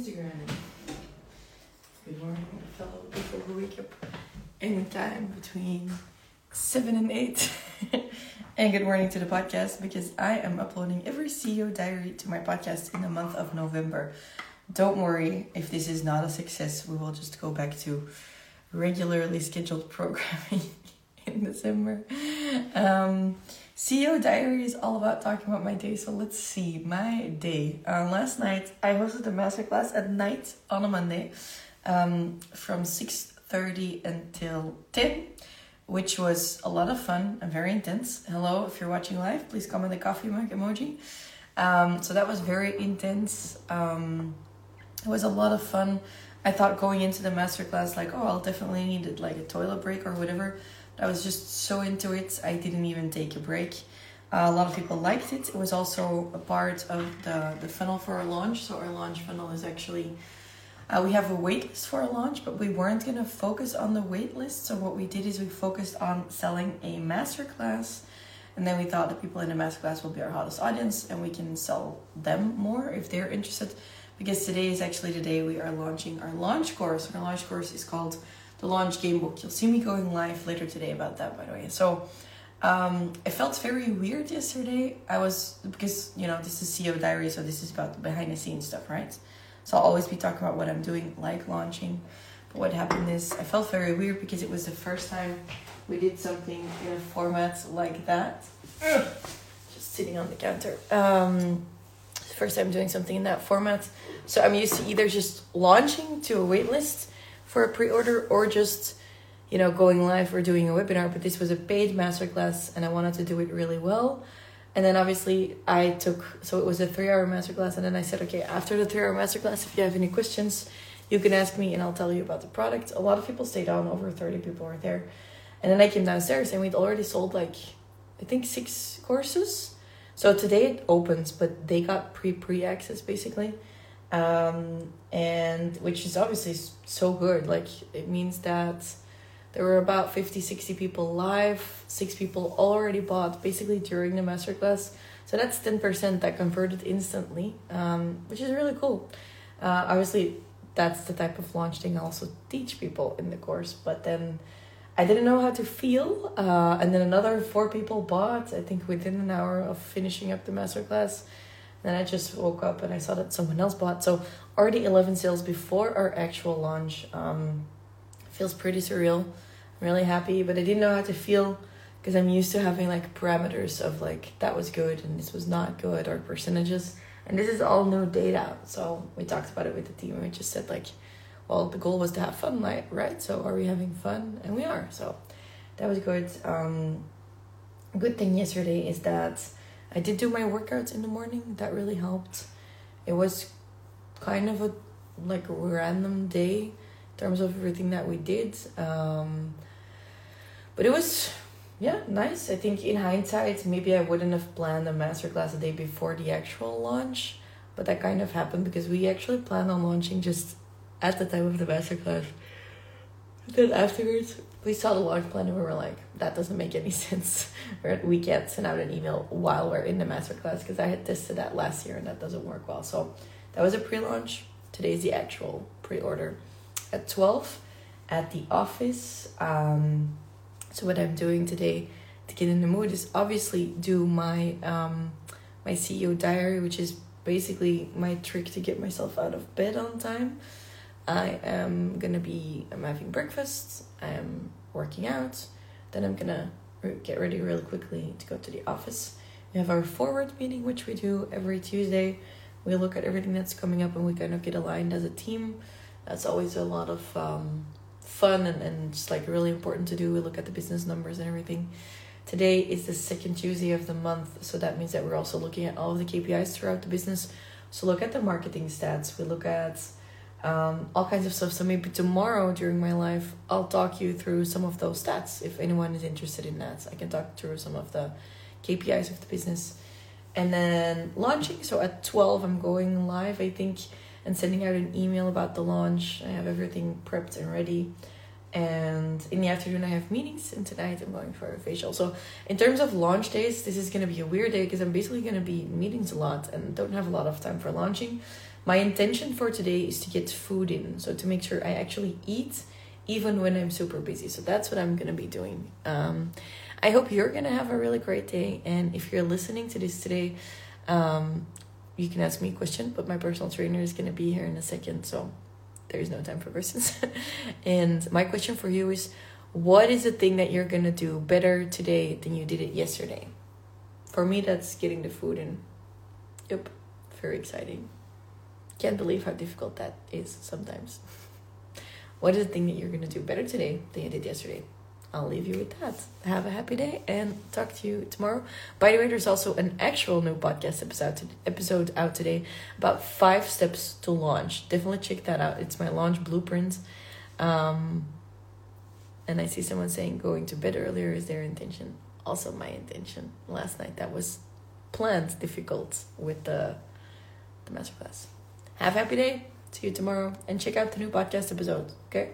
Instagram. Good morning, fellow people who wake up anytime between 7 and 8. and good morning to the podcast because I am uploading every CEO diary to my podcast in the month of November. Don't worry if this is not a success, we will just go back to regularly scheduled programming in December. Um, CEO Diary is all about talking about my day. So let's see my day. Uh, last night I hosted a masterclass at night on a Monday, um, from six thirty until ten, which was a lot of fun and very intense. Hello, if you're watching live, please comment the coffee mug emoji. Um, so that was very intense. Um, it was a lot of fun. I thought going into the masterclass like, oh, I'll definitely need like a toilet break or whatever I was just so into it. I didn't even take a break. Uh, a lot of people liked it. It was also a part of the, the funnel for our launch. So, our launch funnel is actually, uh, we have a wait list for our launch, but we weren't going to focus on the wait list. So, what we did is we focused on selling a masterclass. And then we thought the people in the masterclass will be our hottest audience and we can sell them more if they're interested. Because today is actually the day we are launching our launch course. Our launch course is called the launch game book. You'll see me going live later today about that, by the way. So um, it felt very weird yesterday. I was because you know this is CEO diary, so this is about behind the scenes stuff, right? So I'll always be talking about what I'm doing, like launching. But what happened is I felt very weird because it was the first time we did something in a format like that. Just sitting on the counter. Um, first time doing something in that format. So I'm used to either just launching to a waitlist for a pre-order or just you know going live or doing a webinar but this was a paid masterclass and i wanted to do it really well. And then obviously i took so it was a three hour masterclass and then i said okay after the three hour masterclass if you have any questions you can ask me and i'll tell you about the product. A lot of people stayed on over 30 people were there. And then i came downstairs and we'd already sold like i think six courses. So today it opens but they got pre pre access basically um, and which is obviously so good. Like it means that there were about 50 60 people live six people already bought basically during the masterclass. So that's 10% that converted instantly um, which is really cool. Uh, obviously that's the type of launch thing i also teach people in the course but then i didn't know how to feel uh, and then another four people bought i think within an hour of finishing up the masterclass then I just woke up and I saw that someone else bought. So already 11 sales before our actual launch. Um, feels pretty surreal. I'm really happy, but I didn't know how to feel because I'm used to having like parameters of like that was good and this was not good or percentages. And this is all new data. So we talked about it with the team and we just said like, well, the goal was to have fun, right? So are we having fun? And we are. So that was good. Um, good thing yesterday is that I did do my workouts in the morning. That really helped. It was kind of a like a random day in terms of everything that we did. Um, but it was yeah nice. I think in hindsight, maybe I wouldn't have planned a masterclass a day before the actual launch, but that kind of happened because we actually planned on launching just at the time of the masterclass. Then afterwards, we saw the launch plan and we were like, that doesn't make any sense. we can't send out an email while we're in the masterclass because I had tested that last year and that doesn't work well. So that was a pre launch. Today's the actual pre order at 12 at the office. Um, so, what I'm doing today to get in the mood is obviously do my um, my CEO diary, which is basically my trick to get myself out of bed on time. I am gonna be I'm having breakfast. I'm working out. Then I'm gonna get ready really quickly to go to the office. We have our forward meeting, which we do every Tuesday. We look at everything that's coming up and we kind of get aligned as a team. That's always a lot of um, fun and, and just like really important to do. We look at the business numbers and everything. Today is the second Tuesday of the month, so that means that we're also looking at all of the KPIs throughout the business. So look at the marketing stats. We look at um, all kinds of stuff. So maybe tomorrow during my live, I'll talk you through some of those stats. If anyone is interested in that, I can talk through some of the KPIs of the business. And then launching. So at 12, I'm going live, I think, and sending out an email about the launch. I have everything prepped and ready. And in the afternoon, I have meetings, and tonight I'm going for a facial. So, in terms of launch days, this is to be a weird day because I'm basically to be in meetings a lot and don't have a lot of time for launching. my intention for today is to get food in, so to make sure I actually eat even when I'm super busy. So that's what I'm gonna be doing. Um, I hope you're gonna have a really great day, and if you're listening to this today, um, you can ask me a question. But my personal trainer is gonna be here in a second, so there is no time for verses. and my question for you is, what is the thing that you're gonna do better today than you did it yesterday? For me, that's getting the food in. Yep, very exciting. Can't believe how difficult that is sometimes. what is the thing that you're to do better today than you did yesterday? I'll leave you with that. Have a happy day and talk to you tomorrow. By the way, there's also an actual new podcast episode episode out today about five steps to launch. Definitely check that out. It's my launch blueprint. Um, and I see someone saying going to bed earlier is their intention. Also, my intention last night. That was planned difficult with the the masterclass. Have a happy day. See you tomorrow and check out the new podcast episode. Okay?